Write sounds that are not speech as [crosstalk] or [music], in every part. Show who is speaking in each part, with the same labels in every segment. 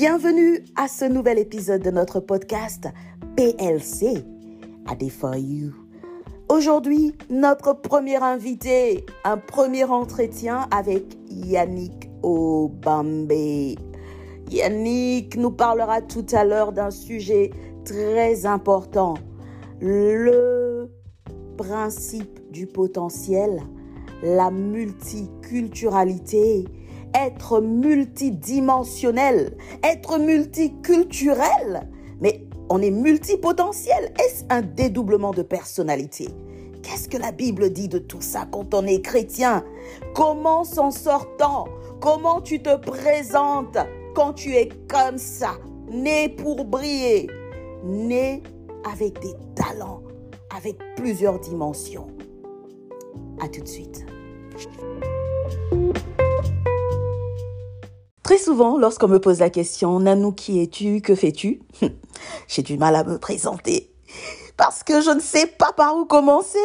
Speaker 1: Bienvenue à ce nouvel épisode de notre podcast PLC, Day for You. Aujourd'hui, notre premier invité, un premier entretien avec Yannick Obambe. Yannick nous parlera tout à l'heure d'un sujet très important, le principe du potentiel, la multiculturalité, être multidimensionnel, être multiculturel. Mais on est multipotentiel. Est-ce un dédoublement de personnalité? Qu'est-ce que la Bible dit de tout ça quand on est chrétien? Comment s'en sortant? Comment tu te présentes quand tu es comme ça, né pour briller, né avec des talents, avec plusieurs dimensions À tout de suite. Très souvent, lorsqu'on me pose la question, Nanou, qui es-tu? Que fais-tu? [laughs] J'ai du mal à me présenter parce que je ne sais pas par où commencer.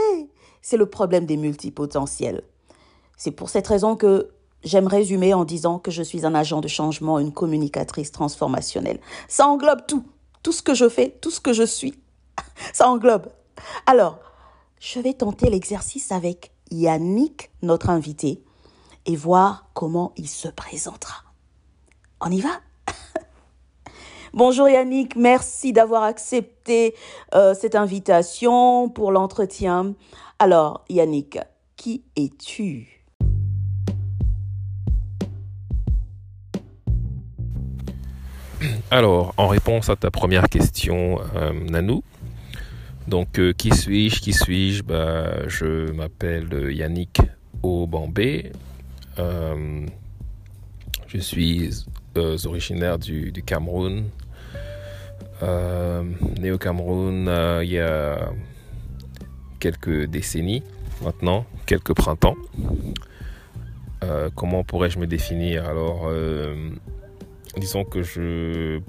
Speaker 1: C'est le problème des multipotentiels. C'est pour cette raison que j'aime résumer en disant que je suis un agent de changement, une communicatrice transformationnelle. Ça englobe tout, tout ce que je fais, tout ce que je suis. [laughs] Ça englobe. Alors, je vais tenter l'exercice avec Yannick, notre invité, et voir comment il se présentera. On y va? [laughs] Bonjour Yannick, merci d'avoir accepté euh, cette invitation pour l'entretien. Alors Yannick, qui es-tu?
Speaker 2: Alors, en réponse à ta première question, euh, Nanou, donc euh, qui suis-je Qui suis-je? Bah, Je m'appelle Yannick Obambé. je suis originaire du Cameroun, euh, né au Cameroun euh, il y a quelques décennies maintenant, quelques printemps. Euh, comment pourrais-je me définir? Alors, disons que je.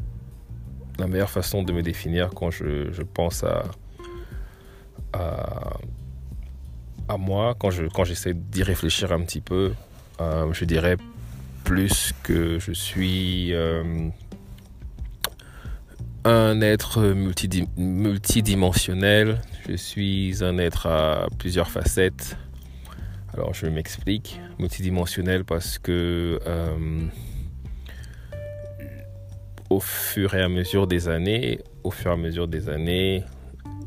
Speaker 2: La meilleure façon de me définir quand je, pense à, à, moi, quand je quand j'essaie d'y réfléchir un petit peu, je dirais plus que je suis un être multidimensionnel. Je suis un être à plusieurs facettes. Alors je m'explique. Multidimensionnel parce que euh, au fur et à mesure des années, au fur et à mesure des années,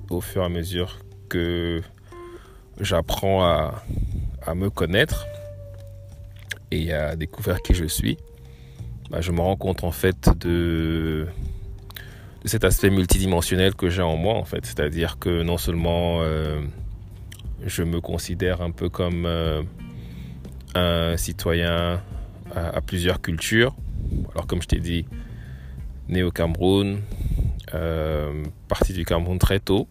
Speaker 2: au fur et à mesure que j'apprends à, me connaître et à découvrir qui je suis, bah, je me rends compte en fait de cet aspect multidimensionnel que j'ai en moi en fait. C'est-à-dire que non seulement euh, je me considère un peu comme euh, un citoyen à, plusieurs cultures. Alors comme je t'ai dit, né au Cameroun, euh, parti du Cameroun très tôt,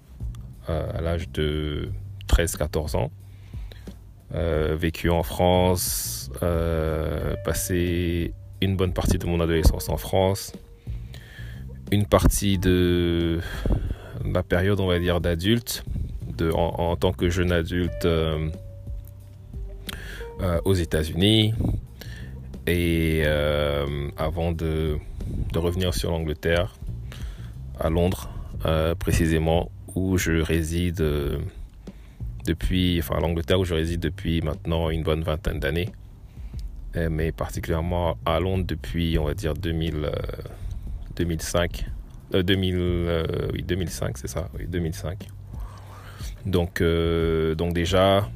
Speaker 2: à l'âge de 13-14 ans. Vécu en France, passé une bonne partie de mon adolescence en France, une partie de ma période, on va dire, d'adulte, en, tant que jeune adulte euh, euh, aux États-Unis. Et euh, avant de, revenir sur l'Angleterre, à Londres précisément, où je réside depuis, enfin l'Angleterre où je réside depuis maintenant une bonne vingtaine d'années, mais particulièrement à Londres depuis, on va dire, 2000. 2005. 2000, euh, oui, 2005, c'est ça, oui, 2005. Donc, euh, donc déjà,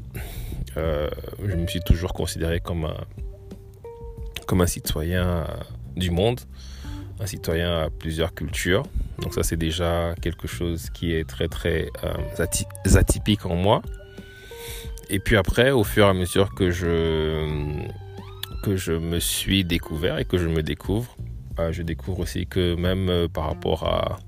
Speaker 2: euh, je me suis toujours considéré comme un, comme un citoyen du monde, un citoyen à plusieurs cultures. Donc ça, c'est déjà quelque chose qui est très, très atypique en moi. Et puis après, au fur et à mesure que je, que je me suis découvert et que je me découvre, euh, je découvre aussi que même euh, par rapport à,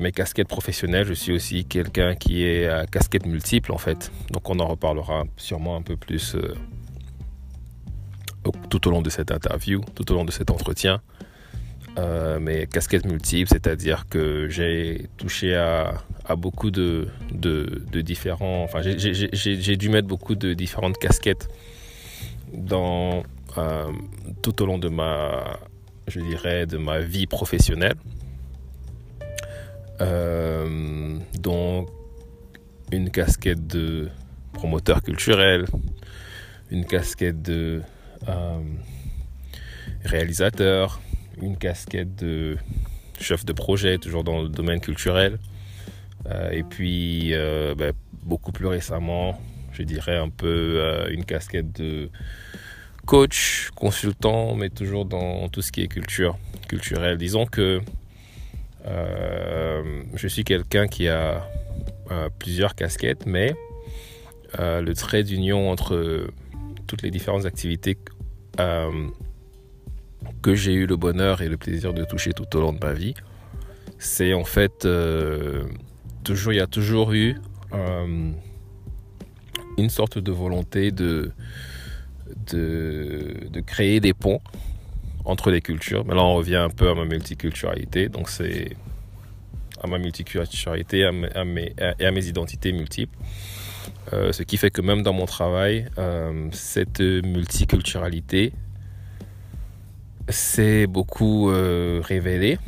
Speaker 2: mes casquettes professionnelles, je suis aussi quelqu'un qui est à casquette multiple en fait. Donc on en reparlera sûrement un peu plus euh, tout au long de cette interview, tout au long de cet entretien. Mais casquettes multiples, c'est-à-dire que j'ai touché à, beaucoup de, différents... Enfin, j'ai dû mettre beaucoup de différentes casquettes dans, tout au long de ma je dirais, de ma vie professionnelle. Euh, donc, une casquette de promoteur culturel, une casquette de euh, réalisateur, une casquette de chef de projet, toujours dans le domaine culturel. Euh, et puis, ben, beaucoup plus récemment, je dirais un peu une casquette de coach, consultant, mais toujours dans tout ce qui est culture, culturel. Disons que euh, je suis quelqu'un qui a euh, plusieurs casquettes, mais euh, le trait d'union entre toutes les différentes activités que j'ai eu le bonheur et le plaisir de toucher tout au long de ma vie, c'est en fait toujours, il y a toujours eu une sorte de volonté de de, créer des ponts entre les cultures. Mais là, on revient un peu à ma multiculturalité. Donc, c'est à ma multiculturalité et à mes identités multiples. Euh, ce qui fait que même dans mon travail, euh, cette multiculturalité s'est beaucoup euh, révélée.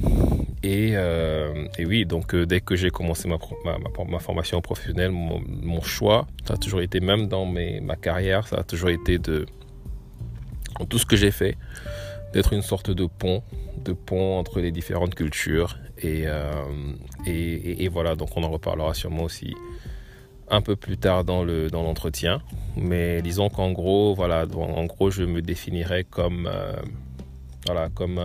Speaker 2: Et, oui, donc dès que j'ai commencé ma, ma, formation professionnelle, mon, choix, ça a toujours été, même dans ma carrière, ça a toujours été de, tout ce que j'ai fait, d'être une sorte de pont, de pont entre les différentes cultures. Euh, et, et, voilà, donc on en reparlera sûrement aussi un peu plus tard dans le dans l'entretien. Mais disons qu'en gros, voilà, en gros, je me définirais comme euh, voilà, comme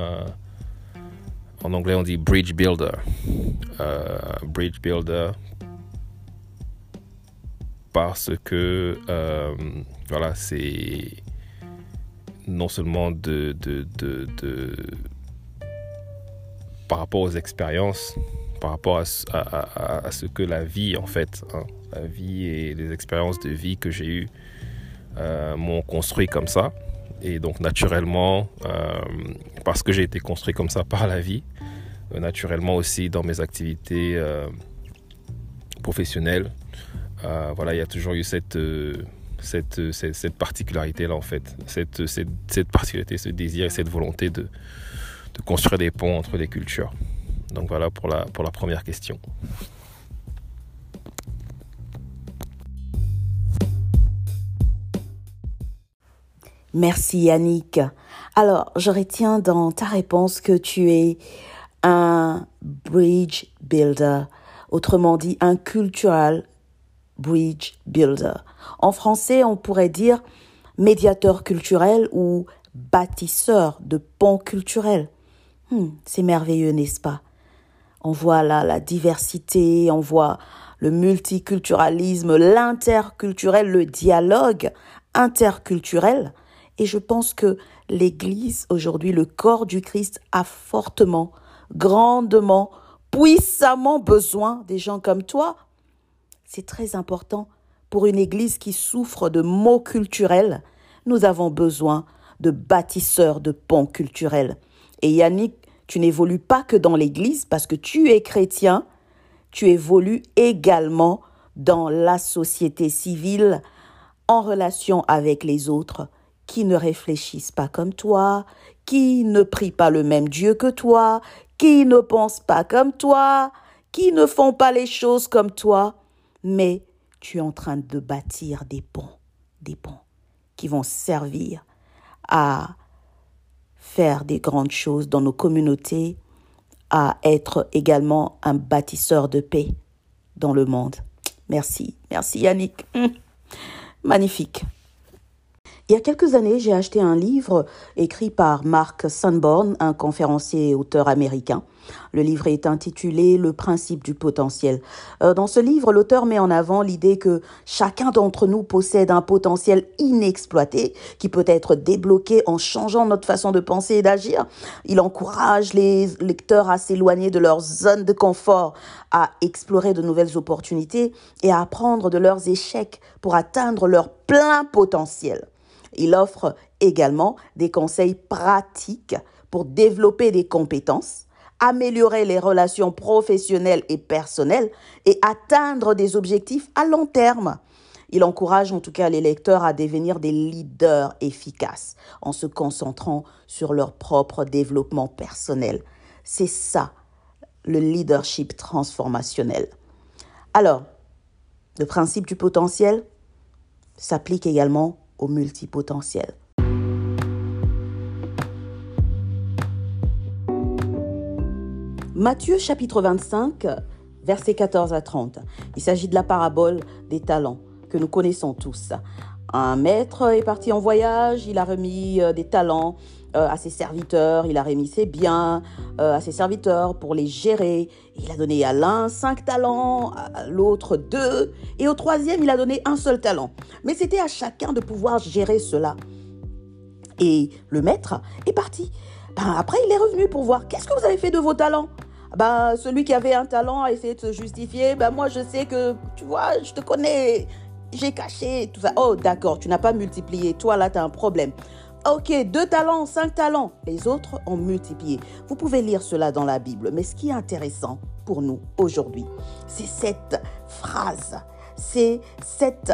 Speaker 2: en anglais on dit bridge builder, euh, bridge builder parce que voilà, c'est non seulement de, de, de, par rapport aux expériences, par rapport à, à, ce que la vie, en fait, hein, la vie et les expériences de vie que j'ai eues euh, m'ont construit comme ça. Et donc, naturellement, euh, parce que j'ai été construit comme ça [laughs] par la vie, euh, naturellement aussi dans mes activités professionnelles, voilà, il y a toujours eu cette cette, cette, particularité-là, en fait. Cette, cette, cette, particularité, ce désir et cette volonté de, de construire des ponts entre les cultures. Donc voilà pour la, pour la première question.
Speaker 1: Merci Yannick. Alors, je retiens dans ta réponse que tu es un bridge builder, autrement dit un cultural bridge builder. En français, on pourrait dire médiateur culturel ou bâtisseur de ponts culturels. Hmm, c'est merveilleux, n'est-ce pas? On voit là la diversité, on voit le multiculturalisme, l'interculturel, le dialogue interculturel. Et je pense que l'Église, aujourd'hui, le corps du Christ, a fortement, grandement, puissamment besoin des gens comme toi c'est très important pour une Église qui souffre de maux culturels. Nous avons besoin de bâtisseurs de ponts culturels. Et Yannick, tu n'évolues pas que dans l'Église parce que tu es chrétien, tu évolues également dans la société civile en relation avec les autres qui ne réfléchissent pas comme toi, qui ne prient pas le même Dieu que toi, qui ne pensent pas comme toi, qui ne font pas les choses comme toi mais tu es en train de bâtir des ponts, des ponts qui vont servir à faire des grandes choses dans nos communautés, à être également un bâtisseur de paix dans le monde. Merci, merci Yannick. Hum. Magnifique. Il y a quelques années, j'ai acheté un livre écrit par Mark Sanborn, un conférencier et auteur américain. Le livre est intitulé Le principe du potentiel. Euh, dans ce livre, l'auteur met en avant l'idée que chacun d'entre nous possède un potentiel inexploité qui peut être débloqué en changeant notre façon de penser et d'agir. Il encourage les lecteurs à s'éloigner de leur zone de confort, à explorer de nouvelles opportunités et à apprendre de leurs échecs pour atteindre leur plein potentiel. Il offre également des conseils pratiques pour développer des compétences, améliorer les relations professionnelles et personnelles et atteindre des objectifs à long terme. Il encourage en tout cas les lecteurs à devenir des leaders efficaces en se concentrant sur leur propre développement personnel. C'est ça, le leadership transformationnel. Alors, le principe du potentiel s'applique également multipotentiel. Matthieu chapitre 25, versets 14 à 30. Il s'agit de la parabole des talents que nous connaissons tous. Un maître est parti en voyage, il a remis euh, des talents euh, à ses serviteurs, il a remis ses biens euh, à ses serviteurs pour les gérer. Il a donné à l'un cinq talents, à l'autre deux, et au troisième, il a donné un seul talent. Mais c'était à chacun de pouvoir gérer cela. Et le maître est parti. Ben, après, il est revenu pour voir qu'est-ce que vous avez fait de vos talents? Ben, celui qui avait un talent a essayé de se justifier. Ben, moi, je sais que, tu vois, je te connais j'ai caché tout ça. Oh, d'accord, tu n'as pas multiplié. Toi, là, tu as un problème. Ok, deux talents, cinq talents. Les autres ont multiplié. Vous pouvez lire cela dans la Bible. Mais ce qui est intéressant pour nous aujourd'hui, c'est cette phrase, c'est cette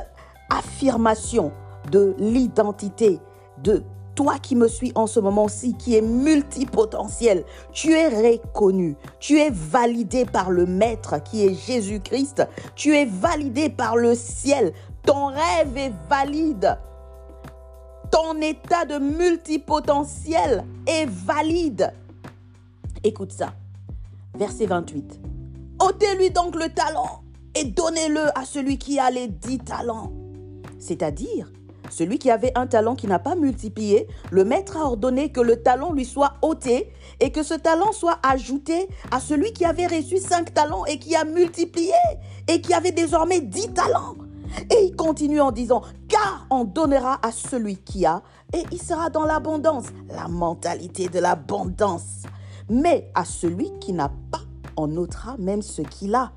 Speaker 1: affirmation de l'identité de toi qui me suis en ce moment-ci, qui est multipotentiel, tu es reconnu, tu es validé par le Maître qui est Jésus-Christ, tu es validé par le ciel, ton rêve est valide. Ton état de multipotentiel est valide. Écoute ça. Verset 28. ôtez-lui donc le talent et donnez-le à celui qui a les dix talents. C'est-à-dire, celui qui avait un talent qui n'a pas multiplié, le maître a ordonné que le talent lui soit ôté et que ce talent soit ajouté à celui qui avait reçu cinq talents et qui a multiplié et qui avait désormais dix talents. Et il continue en disant, car on donnera à celui qui a, et il sera dans l'abondance, la mentalité de l'abondance. Mais à celui qui n'a pas, on ôtera même ce qu'il a.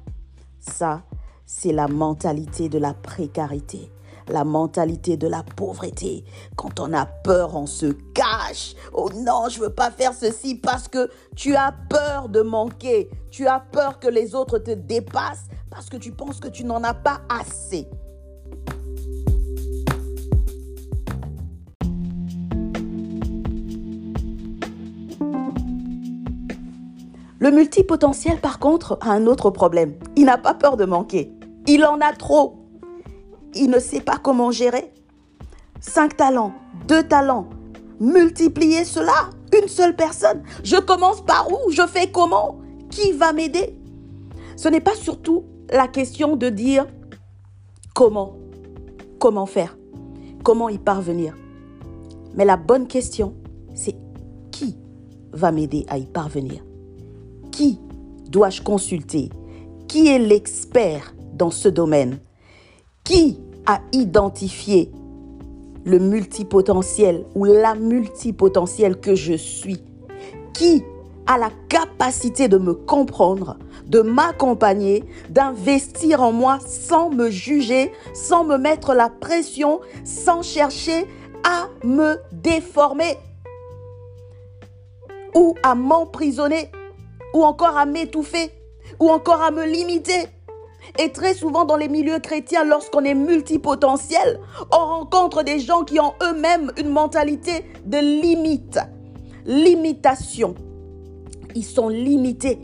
Speaker 1: Ça, c'est la mentalité de la précarité la mentalité de la pauvreté. Quand on a peur, on se cache. Oh non, je veux pas faire ceci parce que tu as peur de manquer. Tu as peur que les autres te dépassent parce que tu penses que tu n'en as pas assez. Le multipotentiel, par contre, a un autre problème. Il n'a pas peur de manquer. Il en a trop. Il ne sait pas comment gérer. Cinq talents, deux talents. Multiplier cela, une seule personne. Je commence par où? Je fais comment? Qui va m'aider? Ce n'est pas surtout la question de dire comment. Comment faire? Comment y parvenir? Mais la bonne question, c'est qui va m'aider à y parvenir? Qui dois-je consulter? Qui est l'expert dans ce domaine? Qui a identifié le multipotentiel ou la multipotentielle que je suis? Qui a la capacité de me comprendre, de m'accompagner, d'investir en moi sans me juger, sans me mettre la pression, sans chercher à me déformer ou à m'emprisonner? Ou encore à m'étouffer, ou encore à me limiter. Et très souvent dans les milieux chrétiens, lorsqu'on est multipotentiel, on rencontre des gens qui ont eux-mêmes une mentalité de limite, limitation. Ils sont limités.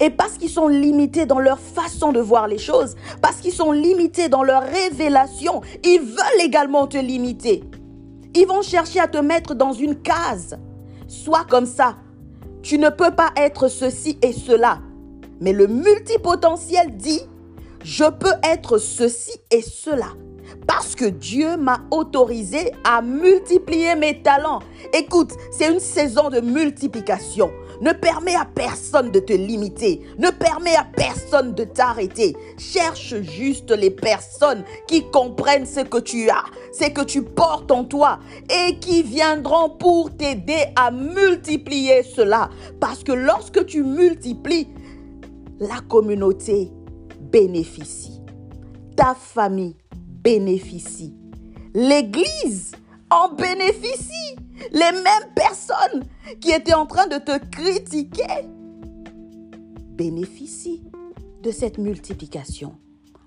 Speaker 1: Et parce qu'ils sont limités dans leur façon de voir les choses, parce qu'ils sont limités dans leur révélation, ils veulent également te limiter. Ils vont chercher à te mettre dans une case. Sois comme ça, tu ne peux pas être ceci et cela. Mais le multipotentiel dit, je peux être ceci et cela. Parce que Dieu m'a autorisé à multiplier mes talents. Écoute, c'est une saison de multiplication. Ne permets à personne de te limiter. Ne permets à personne de t'arrêter. Cherche juste les personnes qui comprennent ce que tu as, ce que tu portes en toi et qui viendront pour t'aider à multiplier cela. Parce que lorsque tu multiplies, la communauté bénéficie. Ta famille bénéficie. L'Église en bénéficie. Les mêmes personnes qui étaient en train de te critiquer bénéficient de cette multiplication.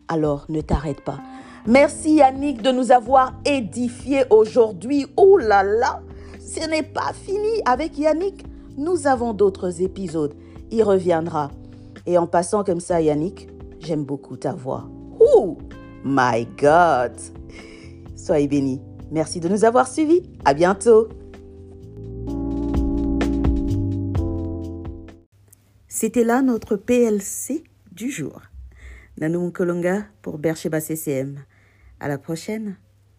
Speaker 1: Alors ne t'arrête pas. Merci Yannick de nous avoir édifiés aujourd'hui. Oh là là, ce n'est pas fini avec Yannick. Nous avons d'autres épisodes. Il reviendra. Et en passant comme ça, Yannick, j'aime beaucoup ta voix. Oh my God. Soyez bénis. Merci de nous avoir suivis. À bientôt. C'était là notre PLC du jour. Nanou Kolonga pour Bercheba CCM. À la prochaine.